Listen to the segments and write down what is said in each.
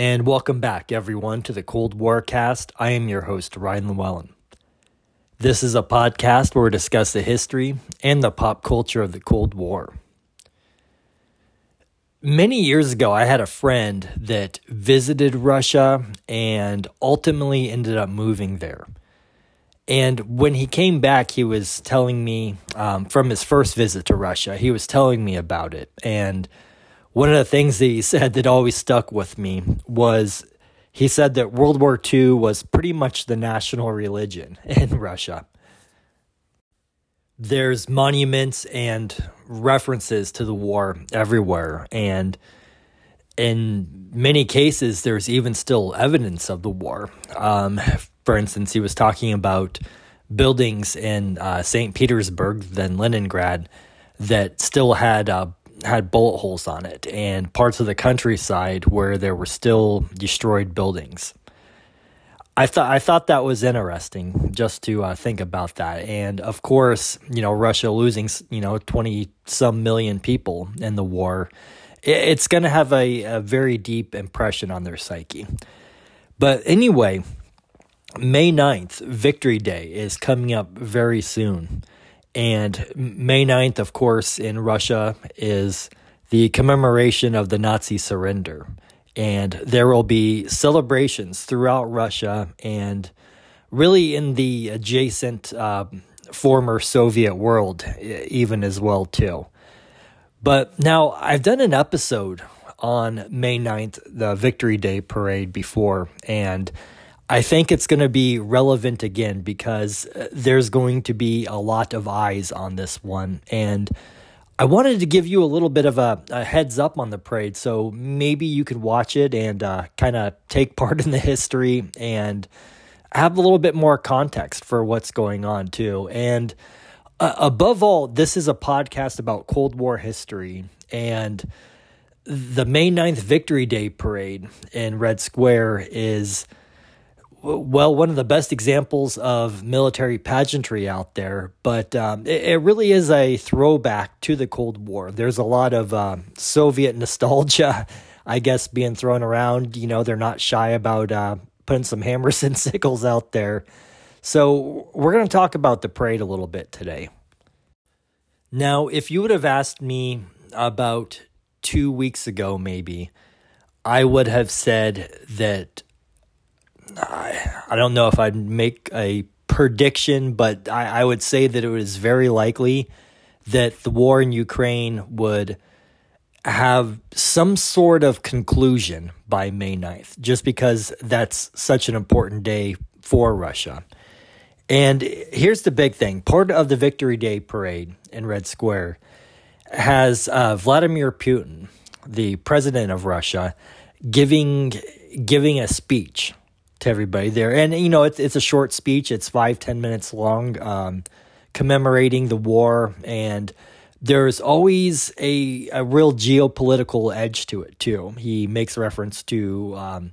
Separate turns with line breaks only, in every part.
and welcome back, everyone, to the Cold War cast. I am your host, Ryan Llewellyn. This is a podcast where we discuss the history and the pop culture of the Cold War. Many years ago, I had a friend that visited Russia and ultimately ended up moving there. And when he came back, he was telling me um, from his first visit to Russia, he was telling me about it. And one of the things that he said that always stuck with me was he said that World War II was pretty much the national religion in Russia. There's monuments and references to the war everywhere. And in many cases, there's even still evidence of the war. Um, for instance, he was talking about buildings in uh, St. Petersburg, then Leningrad, that still had uh, had bullet holes on it, and parts of the countryside where there were still destroyed buildings. I thought I thought that was interesting just to uh, think about that, and of course, you know, Russia losing you know twenty some million people in the war, it's going to have a, a very deep impression on their psyche. But anyway, May 9th, Victory Day, is coming up very soon. And May 9th, of course, in Russia is the commemoration of the Nazi surrender. And there will be celebrations throughout Russia and really in the adjacent uh, former Soviet world, even as well, too. But now I've done an episode on May 9th, the Victory Day parade before, and I think it's going to be relevant again because uh, there's going to be a lot of eyes on this one. And I wanted to give you a little bit of a, a heads up on the parade so maybe you could watch it and uh, kind of take part in the history and have a little bit more context for what's going on, too. And uh, above all, this is a podcast about Cold War history. And the May 9th Victory Day parade in Red Square is well, one of the best examples of military pageantry out there, but um, it, it, really is a throwback to the Cold War. There's a lot of uh, Soviet nostalgia, I guess, being thrown around. You know, they're not shy about uh, putting some hammers and sickles out there. So, we're going to talk about the parade a little bit today. Now, if you would have asked me about two weeks ago, maybe, I would have said that I, I don't know if I'd make a prediction, but I, I would say that it was very likely that the war in Ukraine would have some sort of conclusion by May 9th, just because that's such an important day for Russia. And here's the big thing part of the Victory Day parade in Red Square has uh, Vladimir Putin, the president of Russia, giving giving a speech to everybody there. And you know, it's it's a short speech. It's five ten minutes long, um, commemorating the war, and there's always a a real geopolitical edge to it too. He makes reference to um,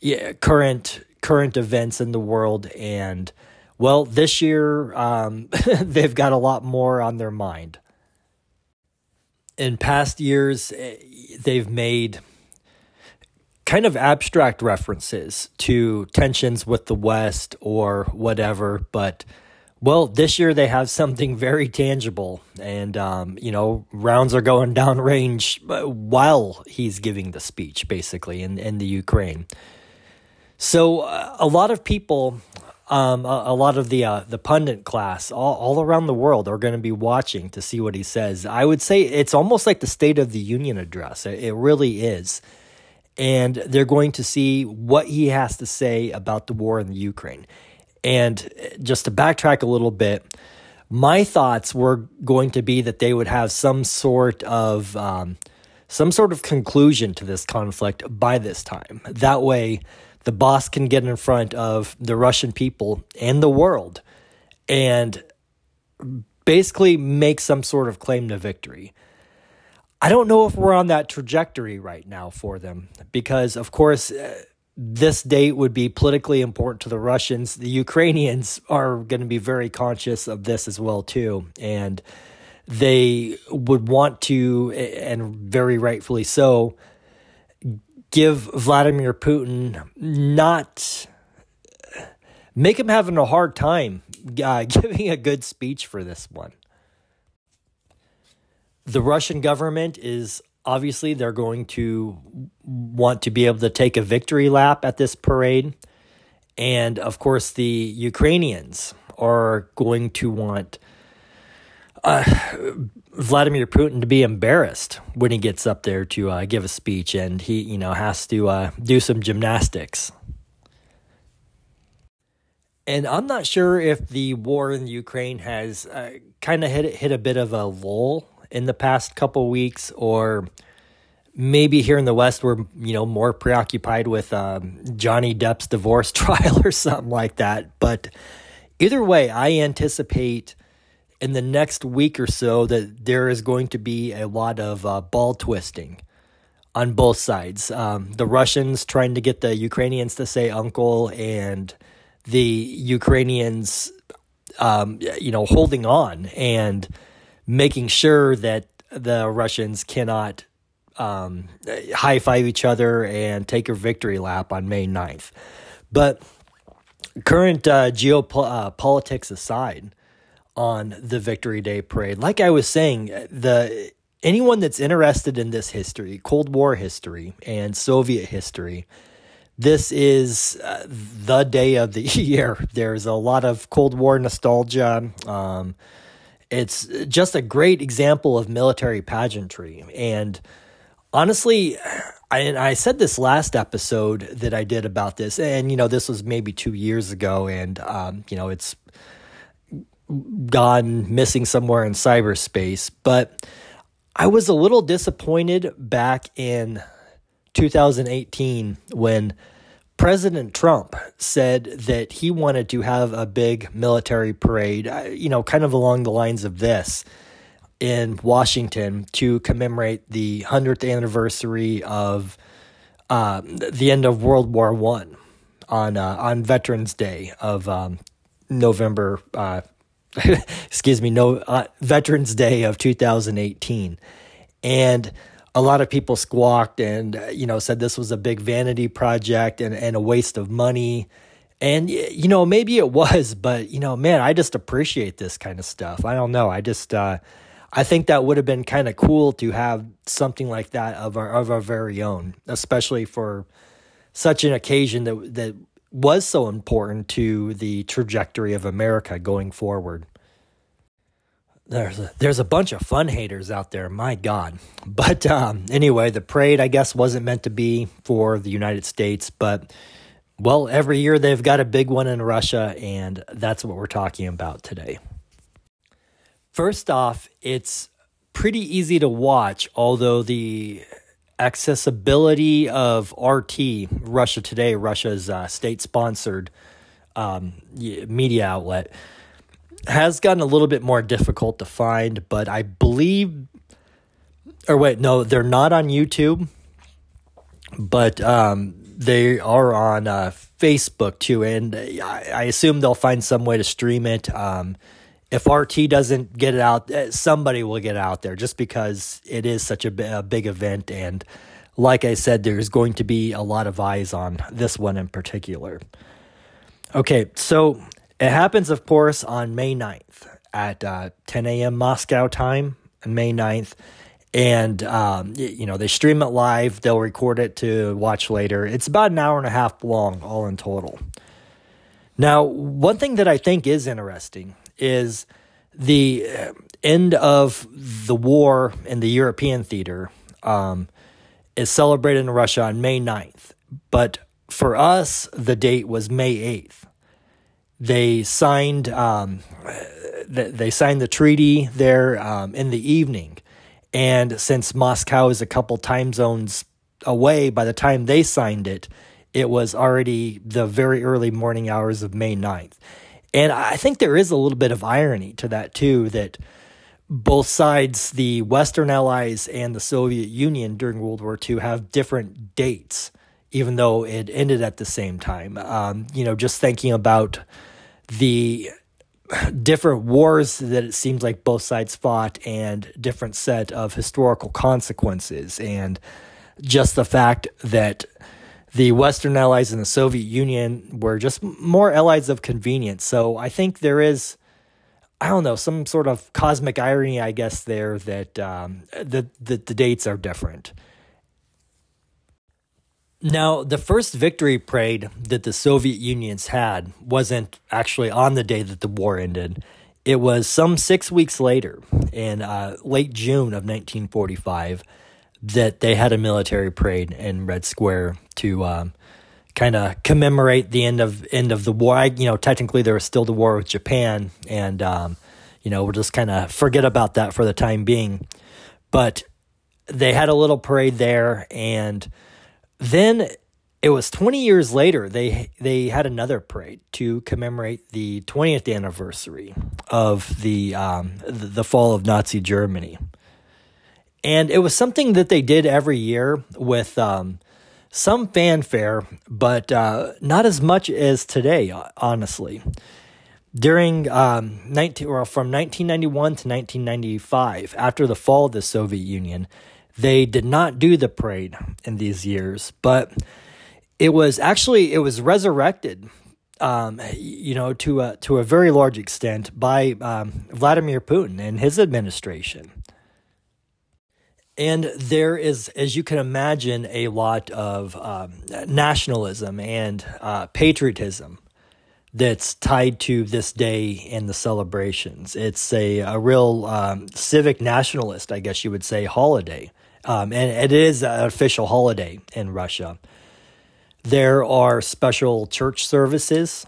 yeah current current events in the world and. Well, this year um, they've got a lot more on their mind. In past years, eh, they've made kind of abstract references to tensions with the West or whatever, but well, this year they have something very tangible, and um, you know, rounds are going down range while he's giving the speech, basically in in the Ukraine. So uh, a lot of people, um, a, a, lot of the uh, the pundit class all, all around the world are going to be watching to see what he says. I would say it's almost like the State of the Union address. It, it really is and they're going to see what he has to say about the war in the Ukraine. And just to backtrack a little bit, my thoughts were going to be that they would have some sort of um, some sort of conclusion to this conflict by this time. That way, the boss can get in front of the Russian people and the world, and basically make some sort of claim to victory. I don't know if we're on that trajectory right now for them because, of course, uh, this date would be politically important to the Russians. The Ukrainians are going to be very conscious of this as well too, and they would want to, and very rightfully so, give Vladimir Putin not make him having a hard time uh, giving a good speech for this one. The Russian government is obviously they're going to want to be able to take a victory lap at this parade. And of course, the Ukrainians are going to want uh, Vladimir Putin to be embarrassed when he gets up there to uh, give a speech, and he, you know, has to uh, do some gymnastics. And I'm not sure if the war in Ukraine has uh, kind of hit hit a bit of a lull in the past couple weeks, or maybe here in the West we're you know more preoccupied with um, Johnny Depp's divorce trial or something like that. But either way, I anticipate in the next week or so that there is going to be a lot of uh, ball twisting on both sides. Um, the Russians trying to get the Ukrainians to say uncle, and the Ukrainians, um, you know, holding on and making sure that the Russians cannot um, high five each other and take a victory lap on May 9th. But current uh, geopolitics uh, aside, on the Victory Day parade, like I was saying, the anyone that's interested in this history, Cold War history and Soviet history, this is uh, the day of the year. There's a lot of Cold War nostalgia. Um, it's just a great example of military pageantry. And honestly, I, I said this last episode that I did about this, and you know, this was maybe two years ago, and um, you know, it's gone missing somewhere in cyberspace. But I was a little disappointed back in 2018 when President Trump said that he wanted to have a big military parade, uh, you know, kind of along the lines of this in Washington to commemorate the 100th anniversary of uh, the end of World War One on uh, on Veterans Day of um, November uh, excuse me, no uh, Veterans Day of 2018, and a lot of people squawked and uh, you know said this was a big vanity project and, and a waste of money. And you know maybe it was, but you know man, I just appreciate this kind of stuff. I don't know. I just uh, I think that would have been kind of cool to have something like that of our of our very own, especially for such an occasion that that was so important to the trajectory of America going forward. There's a, there's a bunch of fun haters out there, my God. But um, anyway, the parade, I guess, wasn't meant to be for the United States, but well, every year they've got a big one in Russia, and that's what we're talking about today. First off, it's pretty easy to watch, although the accessibility of RT, Russia Today, Russia's uh, state sponsored um, media outlet, has gotten a little bit more difficult to find, but I believe, or wait, no, they're not on YouTube, but um, they are on uh, Facebook too, and I, I, assume they'll find some way to stream it. Um, if RT doesn't get it out, eh, somebody will get out there just because it is such a, a big event. And like I said, there's going to be a lot of eyes on this one in particular. Okay, so it happens, of course, on May 9th at uh, 10 a.m. Moscow time May 9th. And, um, you know, they stream it live, they'll record it to watch later. It's about an hour and a half long, all in total. Now, one thing that I think is interesting is the uh, end of the war in the European theater um, is celebrated in Russia on May 9th. But for us, the date was May 8th. They signed um, they signed the treaty there um, in the evening, and since Moscow is a couple time zones away, by the time they signed it, it was already the very early morning hours of May 9th. And I think there is a little bit of irony to that too that both sides, the Western Allies and the Soviet Union during World War II, have different dates, even though it ended at the same time. Um, you know, just thinking about the different wars that it seems like both sides fought and different set of historical consequences and just the fact that the Western Allies and the Soviet Union were just more allies of convenience. So I think there is, I don't know, some sort of cosmic irony, I guess, there that um, the, the, the dates are different. Now, the first victory parade that the Soviet Unions had wasn't actually on the day that the war ended. It was some six weeks later, in uh, late June of 1945 that they had a military parade in Red Square to um, kind of commemorate the end of end of the war. I, you know, technically there was still the war with Japan, and um, you know we'll just kind of forget about that for the time being. But they had a little parade there, and then it was 20 years later they they had another parade to commemorate the 20th anniversary of the um, the, fall of Nazi Germany. And it was something that they did every year with um, some fanfare, but uh, not as much as today, honestly. During um, 19, or from 1991 to 1995, after the fall of the Soviet Union, they did not do the parade in these years, but it was actually it was resurrected um, you know, to a to a very large extent by um, Vladimir Putin and his administration. And there is, as you can imagine, a lot of um, nationalism and uh, patriotism that's tied to this day and the celebrations. It's a, a real um, civic nationalist, I guess you would say, holiday. Um, and it is an official holiday in Russia. There are special church services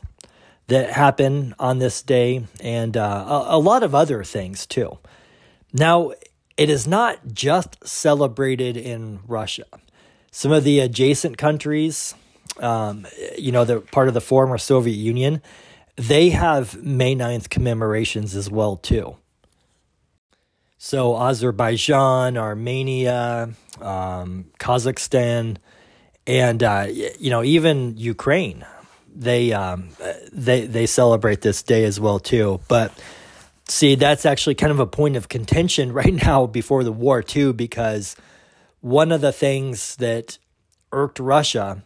that happen on this day and uh, a, a lot of other things too. Now, it is not just celebrated in Russia. Some of the adjacent countries, um, you know, they're part of the former Soviet Union, they have May 9th commemorations as well too. So Azerbaijan, Armenia, um, Kazakhstan, and uh, you know even Ukraine, they um, they they celebrate this day as well too. But See, that's actually kind of a point of contention right now before the war, too, because one of the things that irked Russia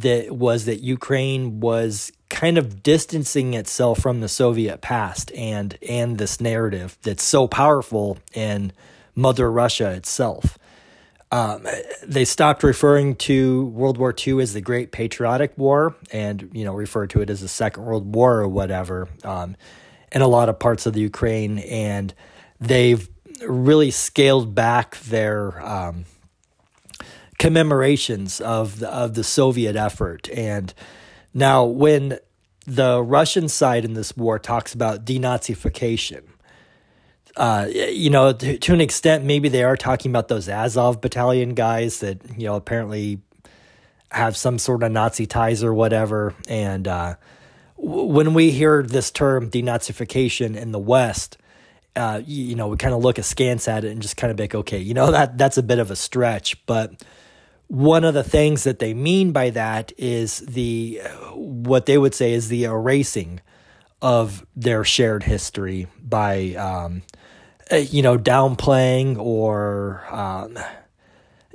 that was that Ukraine was kind of distancing itself from the Soviet past and and this narrative that's so powerful in Mother Russia itself. Um, they stopped referring to World War II as the Great Patriotic War and you know referred to it as the Second World War or whatever. Um, in a lot of parts of the Ukraine, and they've really scaled back their um, commemorations of the, of the Soviet effort. And now, when the Russian side in this war talks about denazification, uh, you know, to, to, an extent, maybe they are talking about those Azov battalion guys that you know apparently have some sort of Nazi ties or whatever, and uh, when we hear this term denazification in the West, uh, you, know, we kind of look askance at it and just kind of like, okay, you know, that that's a bit of a stretch. But one of the things that they mean by that is the what they would say is the erasing of their shared history by, um, uh, you know, downplaying or um,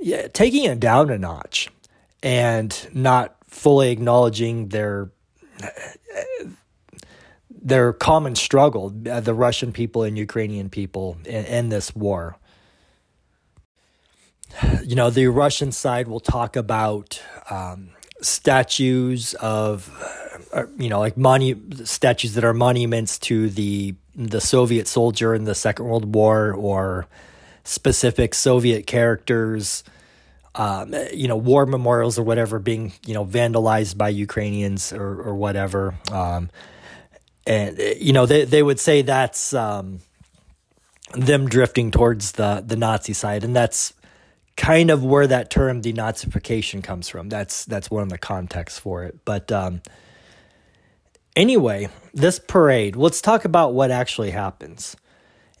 yeah, taking it down a notch and not fully acknowledging their their common struggle, uh, the Russian people and Ukrainian people in, in, this war. You know, the Russian side will talk about um, statues of, uh, you know, like monu- statues that are monuments to the the Soviet soldier in the Second World War or specific Soviet characters um, you know, war memorials or whatever being, you know, vandalized by Ukrainians or, or whatever. Um, and, you know, they, they would say that's um, them drifting towards the, the Nazi side. And that's kind of where that term denazification comes from. That's, that's one of the contexts for it. But um, anyway, this parade, let's talk about what actually happens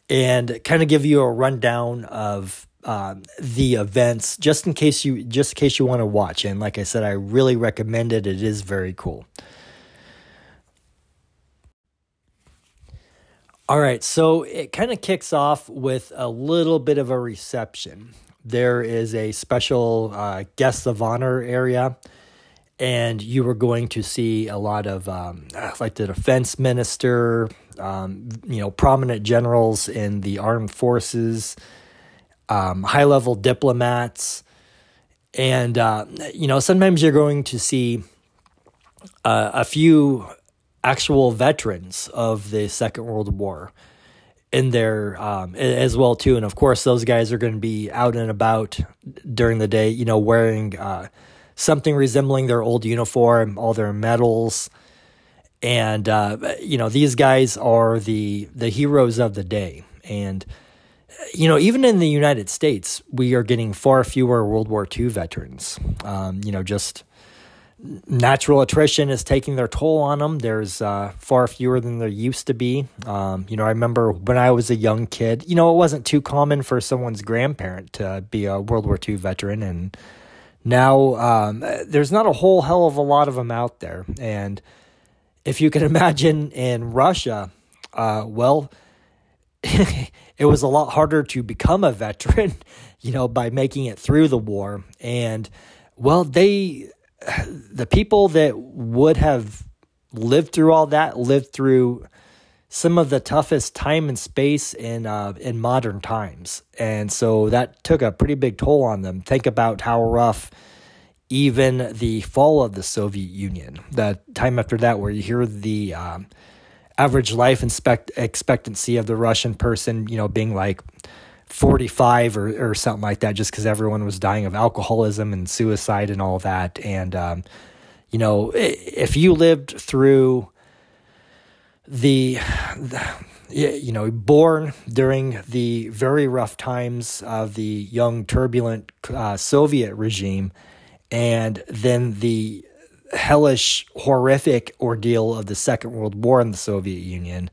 and kind of give you a rundown of um, the events just in case you just in case you want to watch. And like I said, I really recommend it. It is very cool. All right, so it kind of kicks off with a little bit of a reception. There is a special uh, guests of honor area, and you were going to see a lot of um, like the defense minister, um, you know, prominent generals in the armed forces, um, high level diplomats, and uh, you know sometimes you're going to see uh, a few actual veterans of the Second World War in there um, as well too. And of course, those guys are going to be out and about during the day, you know, wearing uh, something resembling their old uniform, all their medals, and uh, you know these guys are the the heroes of the day. And you know, even in the United States, we are getting far fewer World War II veterans. Um, you know, just natural attrition is taking their toll on them. There's uh, far fewer than there used to be. Um, you know, I remember when I was a young kid, you know, it wasn't too common for someone's grandparent to be a World War II veteran. And now um, there's not a whole hell of a lot of them out there. And if you can imagine in Russia, uh, well, it was a lot harder to become a veteran, you know, by making it through the war. And well, they the people that would have lived through all that lived through some of the toughest time and space in uh, in modern times, and so that took a pretty big toll on them. Think about how rough even the fall of the Soviet Union, the time after that, where you hear the um, average life expect- expectancy of the Russian person, you know, being like 45 or, or something like that, just because everyone was dying of alcoholism and suicide and all that. And, um, you know, if you lived through the, the, you know, born during the very rough times of the young, turbulent uh, Soviet regime, and then the hellish, horrific ordeal of the Second World War in the Soviet Union,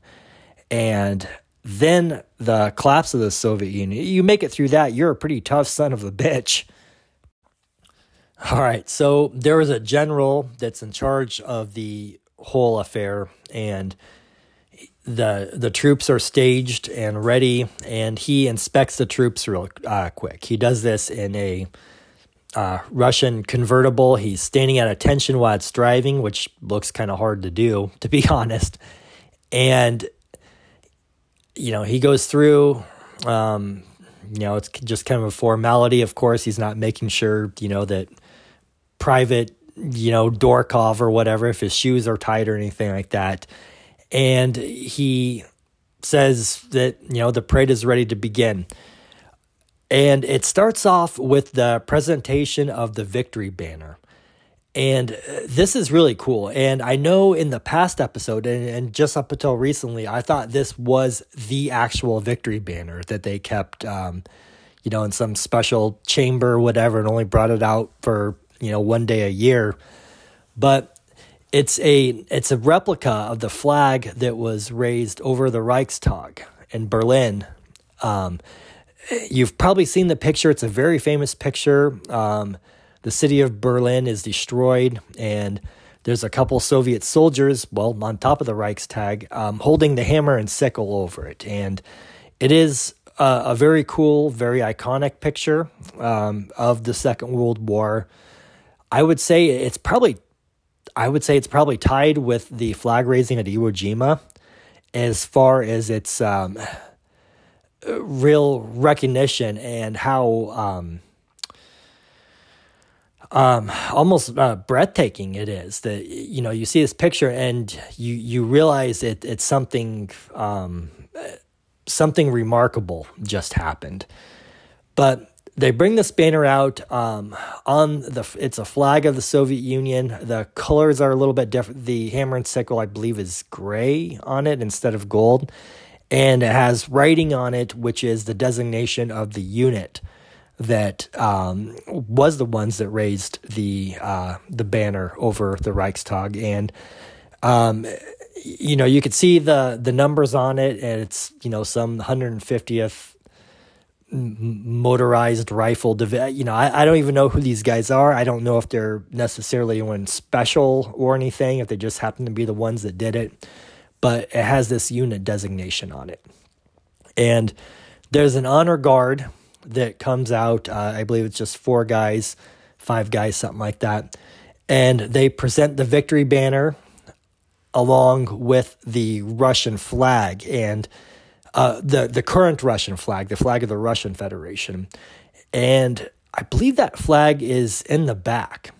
and then the collapse of the Soviet Union. You make it through that, you're a pretty tough son of a bitch. All right, so there was a general that's in charge of the whole affair, and the the troops are staged and ready, and he inspects the troops real uh, quick. He does this in a uh, Russian convertible. He's standing at attention while it's driving, which looks kind of hard to do, to be honest. And you know, he goes through, um, you know, it's just kind of a formality. Of course, he's not making sure, you know, that private, you know, Dorkov or whatever, if his shoes are tight or anything like that. And he says that, you know, the parade is ready to begin. And it starts off with the presentation of the victory banner. And uh, this is really cool. And I know in the past episode, and, and, just up until recently, I thought this was the actual victory banner that they kept, um, you know, in some special chamber whatever, and only brought it out for, you know, one day a year. But it's a it's a replica of the flag that was raised over the Reichstag in Berlin. Um, you've probably seen the picture. It's a very famous picture. Um, the city of Berlin is destroyed, and there's a couple Soviet soldiers, well, on top of the Reichstag, um, holding the hammer and sickle over it. And it is a, a very cool, very iconic picture um, of the Second World War. I would say it's probably, I would say it's probably tied with the flag raising at Iwo Jima, as far as its um, real recognition and how um, almost uh, breathtaking it is that you know you see this picture and you you realize it it's something um, something remarkable just happened. But they bring this banner out um, on the it's a flag of the Soviet Union. The colors are a little bit different. The hammer and sickle I believe is gray on it instead of gold. And it has writing on it which is the designation of the unit that um, was the ones that raised the uh, the banner over the Reichstag, and um, you know you could see the the numbers on it, and it's you know some 150th motorized rifle divi- you know I, I don't even know who these guys are. I don't know if they're necessarily anyone special or anything if they just happen to be the ones that did it. But it has this unit designation on it. And there's an honor guard that comes out. Uh, I believe it's just four guys, five guys, something like that. And they present the victory banner along with the Russian flag and uh, the the current Russian flag, the flag of the Russian Federation, and I believe that flag is in the back.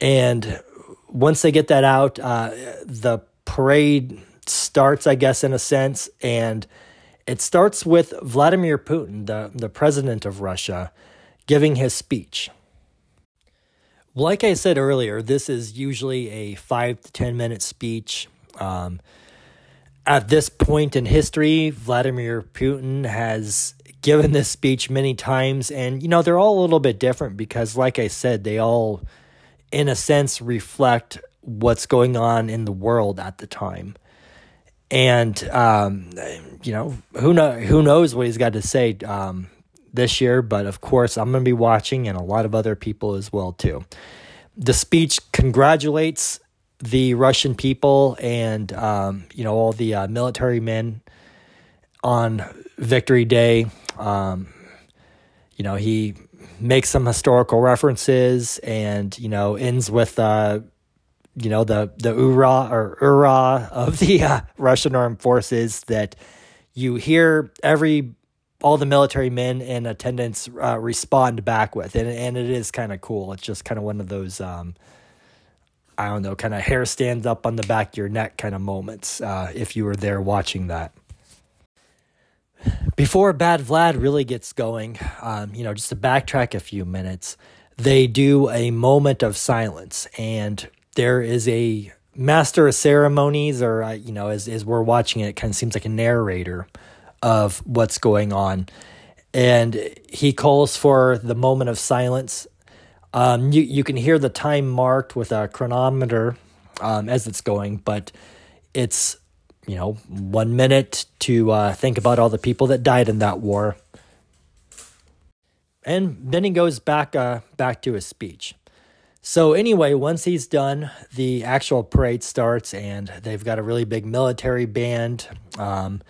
And once they get that out, uh, the parade starts, I guess, in a sense, and it starts with Vladimir Putin, the, the president of Russia, giving his speech. Like I said earlier, this is usually a five to 10 minute speech. Um, at this point in history, Vladimir Putin has given this speech many times, and you know, they're all a little bit different because, like I said, they all, in a sense, reflect what's going on in the world at the time and um, you know who know who knows what he's got to say um, this year. But of course, I'm going to be watching, and a lot of other people as well too. The speech congratulates the Russian people and um, you know all the uh, military men on Victory Day. Um, you know he makes some historical references and you know ends with uh, you know the the ura or ura of the uh, Russian armed forces that you hear every all the military men in attendance uh, respond back with. And and it is kind of cool. It's just kind of one of those um, I don't know kind of hair stands up on the back of your neck kind of moments uh, if you were there watching that. Before Bad Vlad really gets going um, you know just to backtrack a few minutes they do a moment of silence. And there is a master of ceremonies, or uh, you know, as as we're watching it, it kind of seems like a narrator of what's going on, and he calls for the moment of silence. Um, you you can hear the time marked with a chronometer um, as it's going, but it's you know one minute to uh, think about all the people that died in that war, and then he goes back uh, back to his speech. So, anyway, once he's done, the actual parade starts, and they've got a really big military band. Um,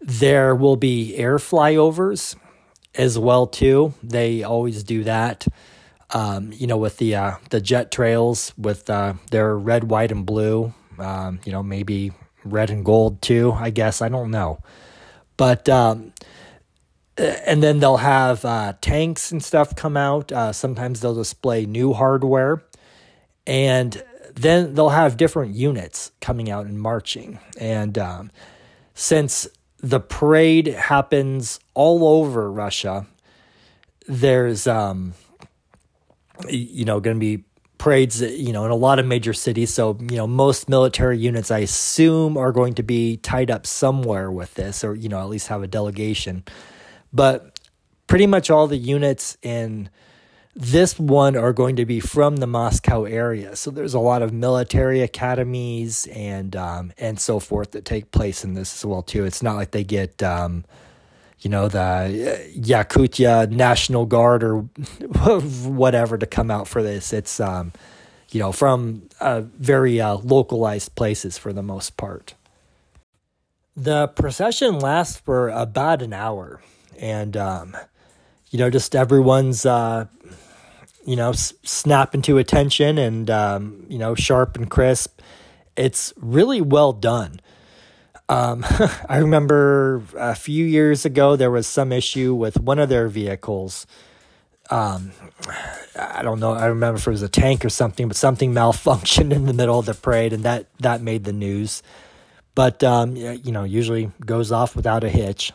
there will be air flyovers as well too. They always do that. Um, you know, with the uh, the jet trails with uh, their red, white, and blue. Um, you know, maybe red and gold too. I guess I don't know, but um, and then they'll have uh, tanks and stuff come out. Uh, sometimes they'll display new hardware, and then they'll have different units coming out and marching. And um, since the parade happens all over Russia, there's um, you know going to be parades you know in a lot of major cities. So you know most military units, I assume, are going to be tied up somewhere with this, or you know at least have a delegation. But pretty much all the units in this one are going to be from the Moscow area. So there's a lot of military academies and um, and so forth that take place in this as well too. It's not like they get um, you know the uh, Yakutia National Guard or whatever to come out for this. It's um, you know from uh, very uh, localized places for the most part. The procession lasts for about an hour and um, you know just everyone's uh, you know s- snapping to attention and um, you know sharp and crisp. It's really well done. Um, I remember a few years ago there was some issue with one of their vehicles. Um, I don't know. I remember if it was a tank or something, but something malfunctioned in the middle of the parade, and that that made the news. But um, you know, usually goes off without a hitch.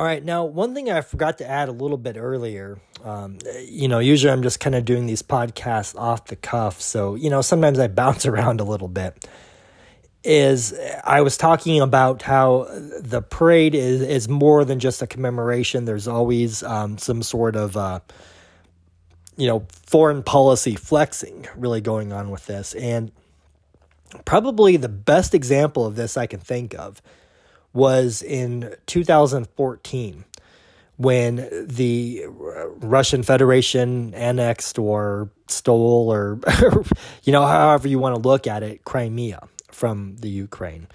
All right, now one thing I forgot to add a little bit earlier. Um, you know, usually I'm just kind of doing these podcasts off the cuff, so you know sometimes I bounce around a little bit. Is I was talking about how the parade is is more than just a commemoration. There's always um, some sort of uh, you know foreign policy flexing really going on with this, and probably the best example of this I can think of was in 2014 when the Russian Federation annexed or stole or you know however you want to look at it Crimea from the Ukraine.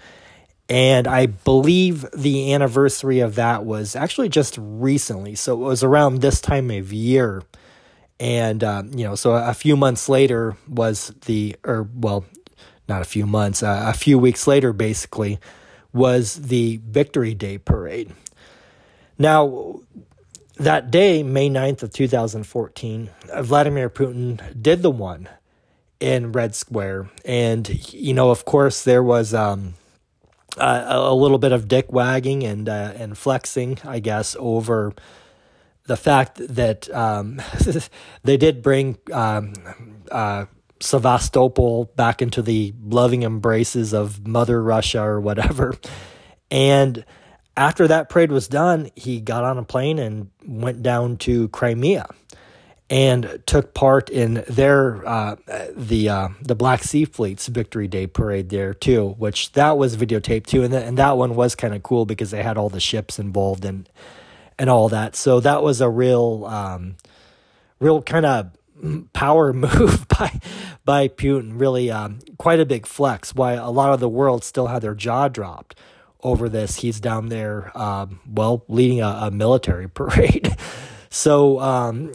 And I believe the anniversary of that was actually just recently. So it was around this time of year. And, uh, you know, so a few months later was the, or well, not a few months, uh, a few weeks later, basically, was the Victory Day parade. Now, that day, May 9th of 2014, Vladimir Putin did the one in Red Square. And, you know, of course, there was um, a, a, little bit of dick wagging and, uh, and flexing, I guess, over the fact that um, they did bring um, uh, Sevastopol back into the loving embraces of Mother Russia or whatever. And after that parade was done, he got on a plane and went down to Crimea and took part in their uh, the uh, the Black Sea Fleet's Victory Day parade there too, which that was videotaped too, and th- and that one was kind of cool because they had all the ships involved and and all that. So that was a real um, real kind of power move by by Putin. Really, um, quite a big flex. Why a lot of the world still had their jaw dropped over this. He's down there, um, well, leading a, a military parade. so, um,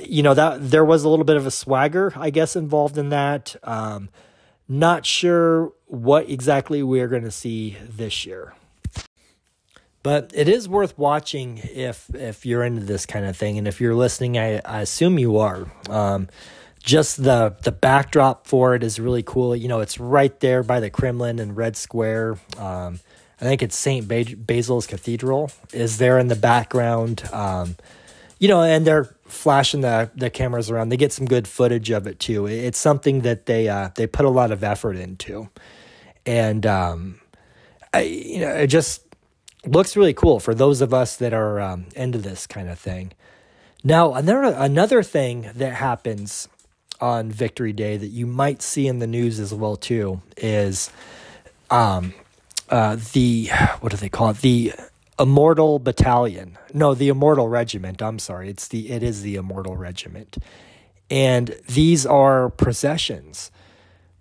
you know, that there was a little bit of a swagger, I guess, involved in that. Um, not sure what exactly we're going to see this year. But it is worth watching if if you're into this kind of thing, and if you're listening, I, I assume you are. Um, just the the backdrop for it is really cool. You know, it's right there by the Kremlin and Red Square. Um, I think it's St. Basil's Cathedral is there in the background. Um, you know, and they're flashing the, the cameras around. They get some good footage of it too. It's something that they uh, they put a lot of effort into, and um, I you know it just looks really cool for those of us that are um, into this kind of thing. Now another another thing that happens on Victory Day that you might see in the news as well too is um, uh, the what do they call it? The Immortal Battalion. No, the Immortal Regiment. I'm sorry. It's the it is the Immortal Regiment. And these are processions,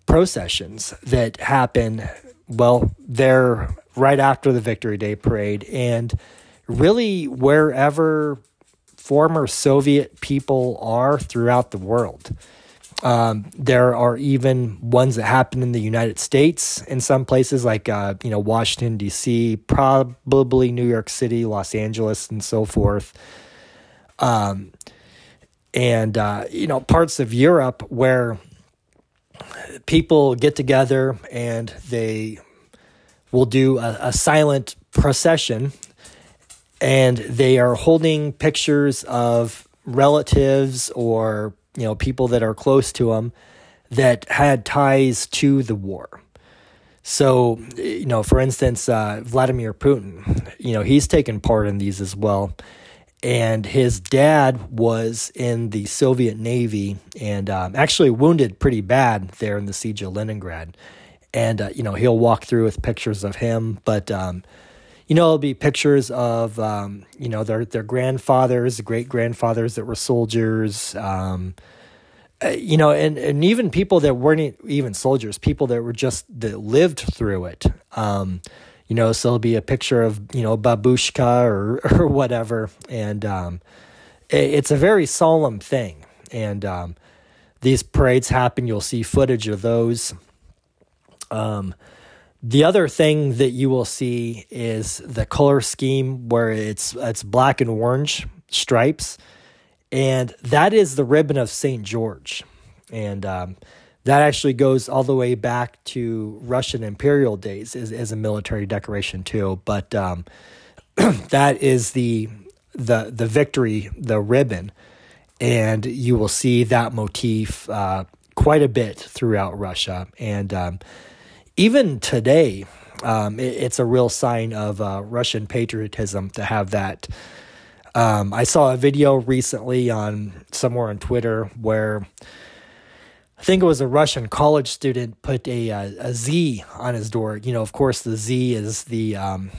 processions that happen well, they're right after the Victory Day parade and really wherever former Soviet people are throughout the world. Um, there are even ones that happen in the United States in some places, like uh, you know Washington D.C., probably New York City, Los Angeles, and so forth. Um, and uh, you know parts of Europe where people get together and they will do a, a silent procession, and they are holding pictures of relatives or you know, people that are close to them that had ties to the war. So, you know, for instance, uh, Vladimir Putin, you know, he's taken part in these as well. And his dad was in the Soviet Navy and um, actually wounded pretty bad there in the siege of Leningrad. And, uh, you know, he'll walk through with pictures of him. But, um, you know, it'll be pictures of, um, you know, their, their grandfathers, great grandfathers that were soldiers, um, uh, you know, and, and even people that weren't even soldiers, people that were just, that lived through it. You know, so it'll be a picture of, you know, babushka or, or whatever. And, um, it, it's a very solemn thing. And, um, these parades happen. You'll see footage of those. Um, the other thing that you will see is the color scheme where it's it's black and orange stripes, and that is the ribbon of Saint George, and um, that actually goes all the way back to Russian imperial days as, as a military decoration too. But um, that is the the the victory the ribbon, and you will see that motif uh, quite a bit throughout Russia and. Um, even today, um, it, it's a real sign of uh, Russian patriotism to have that. Um, I saw a video recently on somewhere on Twitter where I think it was a Russian college student put a, a, a Z on his door. You know, of course, the Z is the um,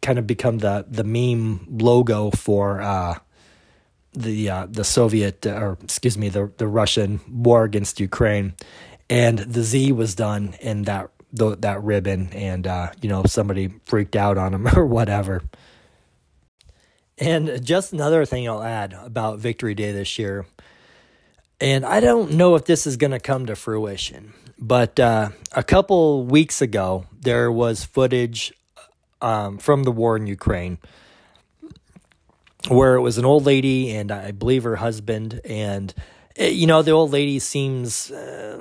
kind of become the the meme logo for uh, the uh, the Soviet or excuse me the the Russian war against Ukraine and the Z was done in that the, that ribbon, and uh, you know somebody freaked out on him or whatever. And just another thing I'll add about Victory Day this year, and I don't know if this is going to come to fruition, but uh, a couple weeks ago there was footage um, from the war in Ukraine where it was an old lady and I believe her husband and eh, you know the old lady seems uh,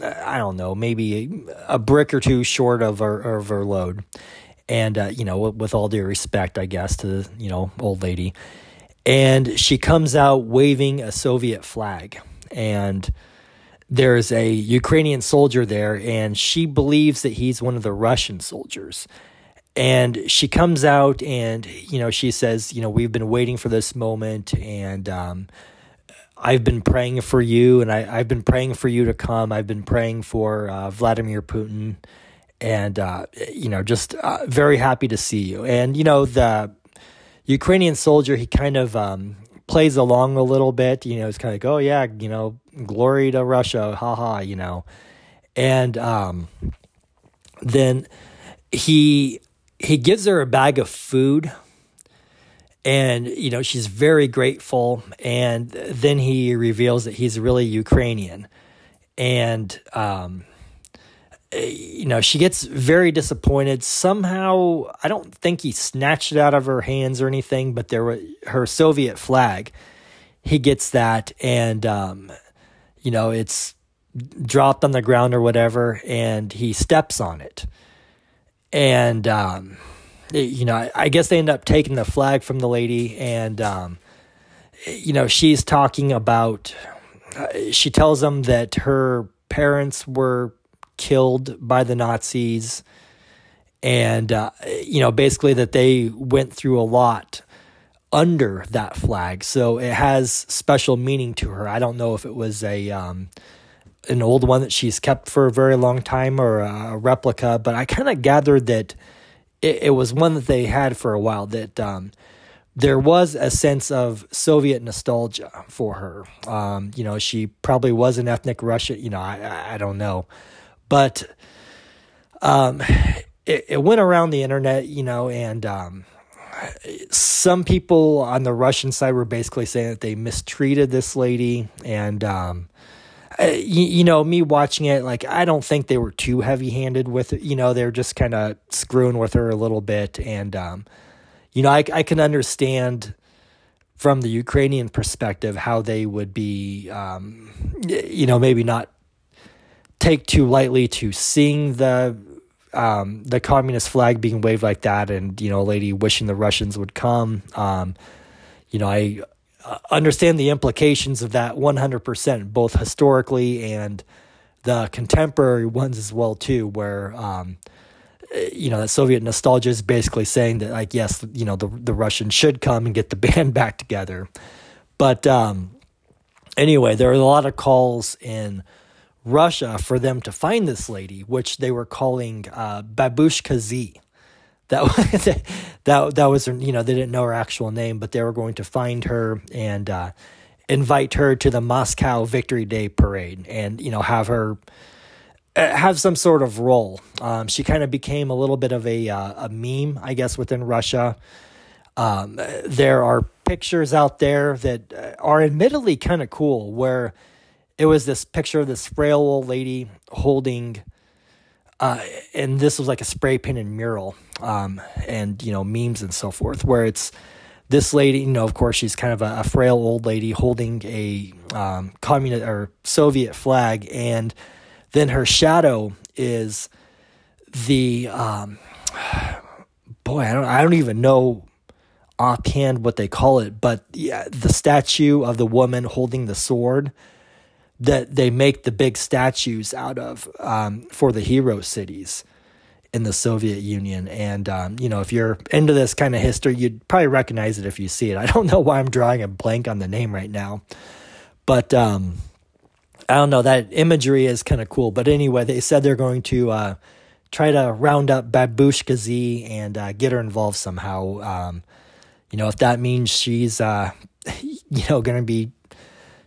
I don't know maybe a, brick or two short of her of her load. And uh, you know with all due respect I guess to the, you know old lady and she comes out waving a Soviet flag. And there's a Ukrainian soldier there and she believes that he's one of the Russian soldiers. And she comes out and you know she says you know we've been waiting for this moment and um, i've been praying for you and I, have been praying for you to come. I've been praying for uh, vladimir putin. And uh, you know just uh, very happy to see you. And you know the ukrainian soldier he kind of um, plays along a little bit you know it's kind of like oh yeah you know glory to russia haha you know. And um, then he he gives her a bag of food and you know she's very grateful. And then he reveals that he's really ukrainian. And um, you know she gets very disappointed somehow i don't think he snatched it out of her hands or anything but there were her soviet flag he gets that and um, you know it's dropped on the ground or whatever and he steps on it and um, you know, I, guess they end up taking the flag from the lady, and um, you know, she's talking about. Uh, she tells them that her parents were killed by the Nazis, and uh, you know, basically that they went through a lot under that flag, so it has special meaning to her. I don't know if it was a um, an old one that she's kept for a very long time or a replica, but I kind of gathered that it, it, was one that they had for a while. That um, there was a sense of Soviet nostalgia for her. Um, you know, she probably was an ethnic Russian. You know, I I don't know, but um, it, it went around the internet. You know, and um, some people on the Russian side were basically saying that they mistreated this lady and um, you, you, know, me watching it, like, I don't think they were too heavy handed with it. You know, they're just kind of screwing with her a little bit. And, um, you know, I, I can understand from the Ukrainian perspective how they would be, um, you know, maybe not take too lightly to seeing the um, the communist flag being waved like that, and you know, a lady wishing the Russians would come. Um, you know, I understand the implications of that 100%, both historically and the contemporary ones as well too, where um, you know that Soviet nostalgia is basically saying that like yes, you know the the Russians should come and get the band back together, but um, anyway, there are a lot of calls in Russia for them to find this lady, which they were calling uh, Babushka Z that that that was you know they didn't know her actual name, but they were going to find her and uh, invite her to the Moscow Victory Day parade, and you know have her uh, have some sort of role. Um, she kind of became a little bit of a uh, a meme, I guess, within Russia. Um, there are pictures out there that uh, are admittedly kind of cool, where it was this picture of this frail old lady holding uh, and this was like a spray painted mural um, and you know memes and so forth where it's this lady you know of course she's kind of a, a frail old lady holding a um, communist or soviet flag and then her shadow is the um, boy i don't i don't even know offhand what they call it but yeah the statue of the woman holding the sword that they make the big statues out of um, for the hero cities in the Soviet Union. And, um, you know, if you're into this kind of history, you'd probably recognize it if you see it. I don't know why I'm drawing a blank on the name right now. But um, I don't know. That imagery is kind of cool. But anyway, they said they're going to uh, try to round up Babushka Z and uh, get her involved somehow. Um, you know, if that means she's, uh, you know, going to be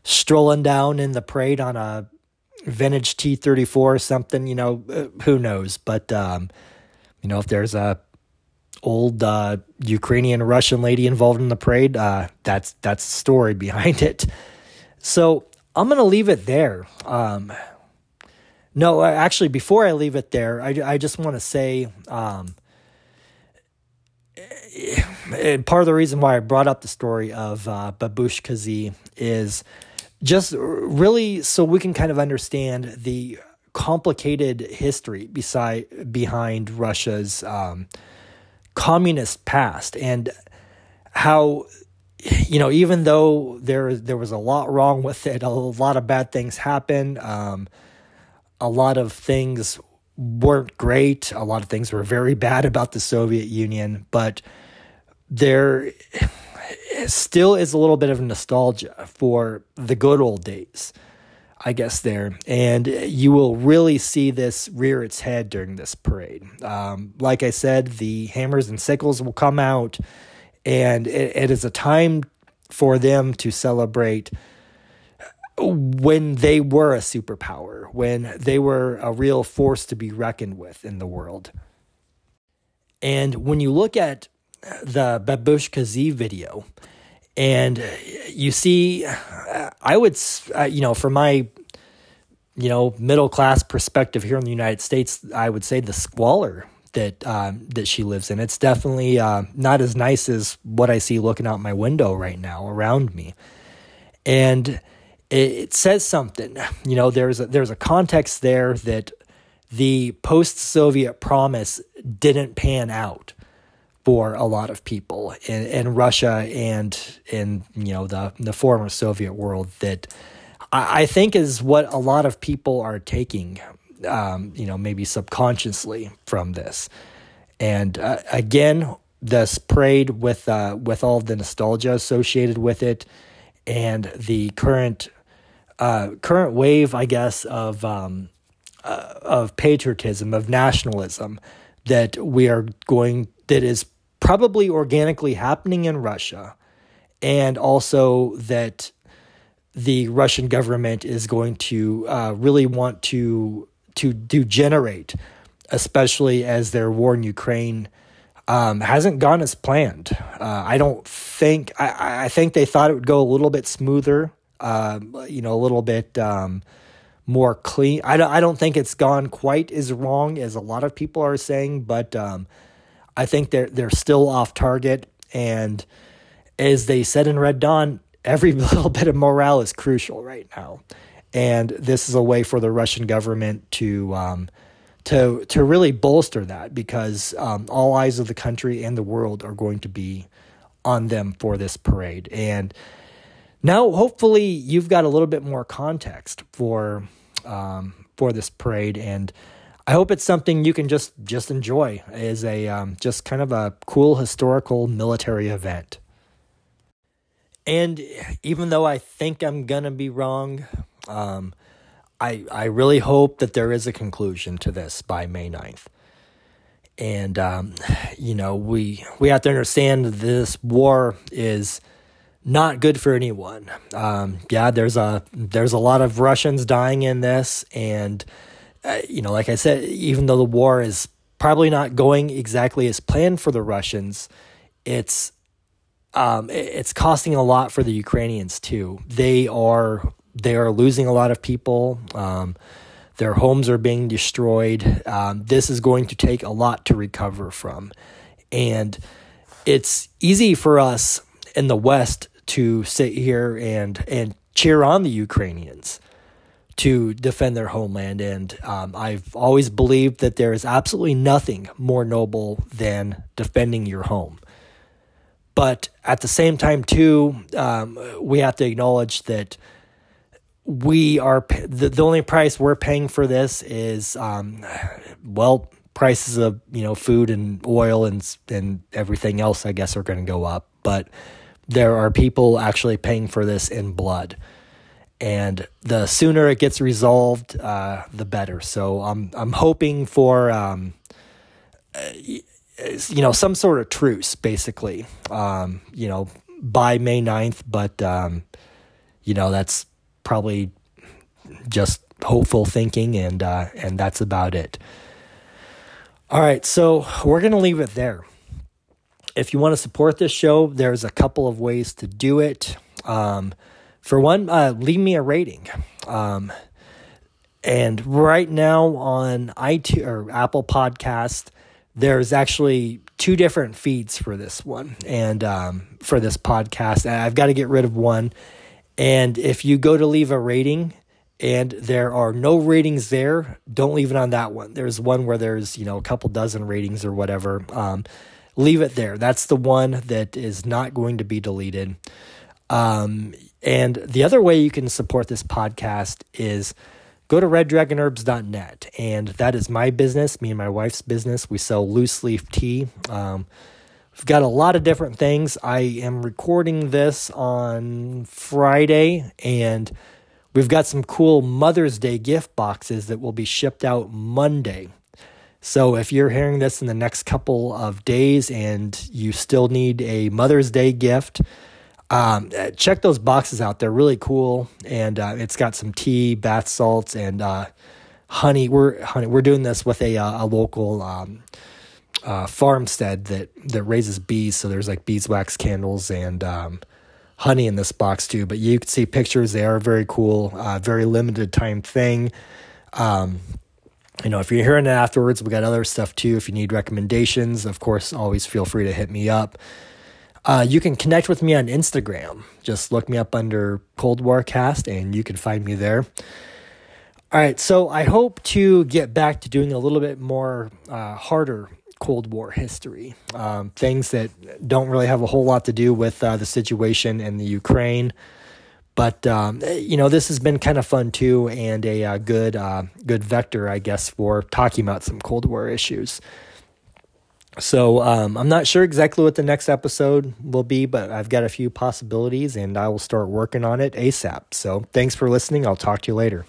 strolling down in the parade on a vintage T thirty four or something. You know, uh, who knows? But um, you know, if there's a old uh, Ukrainian Russian lady involved in the parade, uh, that's that's the story behind it. So I'm gonna leave it there. Um, no, actually, before I leave it there, I, I just want to say um, and part of the reason why I brought up the story of uh, Babushka Z is just really so we can kind of understand the complicated history beside behind Russia's um, communist past and how you know even though there there was a lot wrong with it, a lot of bad things happened. Um, a lot of things weren't great. A lot of things were very bad about the Soviet Union, but there still is a little bit of nostalgia for the good old days, I guess, there. And you will really see this rear its head during this parade. Um, like I said, the hammers and sickles will come out, and it, it is a time for them to celebrate when they were a superpower, when they were a real force to be reckoned with in the world. And when you look at the Babushka Z video, and you see, I would, uh, you know, from my, you know, middle class perspective here in the United States, I would say the squalor that um, that she lives in. It's definitely uh, not as nice as what I see looking out my window right now around me, and it, it says something. You know, there's a, there's a context there that the post-Soviet promise didn't pan out for a lot of people in, in Russia and in you know the the former Soviet world that I, I think is what a lot of people are taking, um, you know, maybe subconsciously from this. And uh, again, this parade with uh, with all the nostalgia associated with it, and the current uh, current wave, I guess, of um, uh, of patriotism, of nationalism that we are going that is probably organically happening in Russia, and also that the Russian government is going to uh, really want to to to generate, especially as their war in Ukraine um, hasn't gone as planned. Uh, I don't think I, I think they thought it would go a little bit smoother, uh, you know, a little bit um, more clean. I don't I don't think it's gone quite as wrong as a lot of people are saying, but um, I think they're they're still off target. And as they said in Red Dawn, every little bit of morale is crucial right now. And this is a way for the Russian government to um, to to really bolster that because um, all eyes of the country and the world are going to be on them for this parade. And now, hopefully, you've got a little bit more context for um, for this parade and I hope it's something you can just just enjoy as a um, just kind of a cool historical military event. And even though I think I'm gonna be wrong, um, I I really hope that there is a conclusion to this by May 9th. And um, you know, we we have to understand this war is not good for anyone. Um, yeah, there's a there's a lot of Russians dying in this, and uh, you know, like I said, even though the war is probably not going exactly as planned for the Russians, it's um, it's costing a lot for the Ukrainians too. They are they are losing a lot of people. Um, their homes are being destroyed. Um, this is going to take a lot to recover from, and it's easy for us in the West to sit here and and cheer on the Ukrainians to defend their homeland. And um, I've always believed that there is absolutely nothing more noble than defending your home. But at the same time, too, um, we have to acknowledge that we are the, the only price we're paying for this is um, well prices of you know food and oil and and everything else I guess are going to go up but there are people actually paying for this in blood and the sooner it gets resolved, uh, the better. So I'm I'm hoping for um, uh, you know some sort of truce, basically. Um, you know by May 9th, but um, you know that's probably just hopeful thinking, and uh, and that's about it. All right, so we're gonna leave it there. If you want to support this show, there's a couple of ways to do it. Um, for one, uh, leave me a rating. Um, and right now on iTunes or Apple Podcast, there's actually two different feeds for this one and um, for this podcast. I've got to get rid of one. And if you go to leave a rating and there are no ratings there, don't leave it on that one. There's one where there's, you know, a couple dozen ratings or whatever. Um, leave it there. That's the one that is not going to be deleted. Um, and the other way you can support this podcast is go to reddragonherbs.net. And that is my business, me and my wife's business. We sell loose leaf tea. Um, we've got a lot of different things. I am recording this on Friday, and we've got some cool Mother's Day gift boxes that will be shipped out Monday. So if you're hearing this in the next couple of days and you still need a Mother's Day gift, um, uh, check those boxes out. They're really cool, and uh, it's got some tea, bath salts, and uh, honey. We're honey. We're doing this with a uh, a local um, uh, farmstead that that raises bees. So there's like beeswax candles and um, honey in this box too. But you can see pictures. They are very cool. Uh, very limited time thing. Um, you know, if you're hearing it afterwards, we got other stuff too. If you need recommendations, of course, always feel free to hit me up. Uh, you can connect with me on Instagram. Just look me up under Cold War Cast and you can find me there. All right, so I hope to get back to doing a little bit more uh, harder Cold War history, um, things that don't really have a whole lot to do with uh, the situation in the Ukraine. But um, you know, this has been kind of fun too, and a uh, good uh, good vector, I guess, for talking about some Cold War issues. So um, I'm not sure exactly what the next episode will be, but I've got a few possibilities and I will start working on it ASAP. So thanks for listening. I'll talk to you later.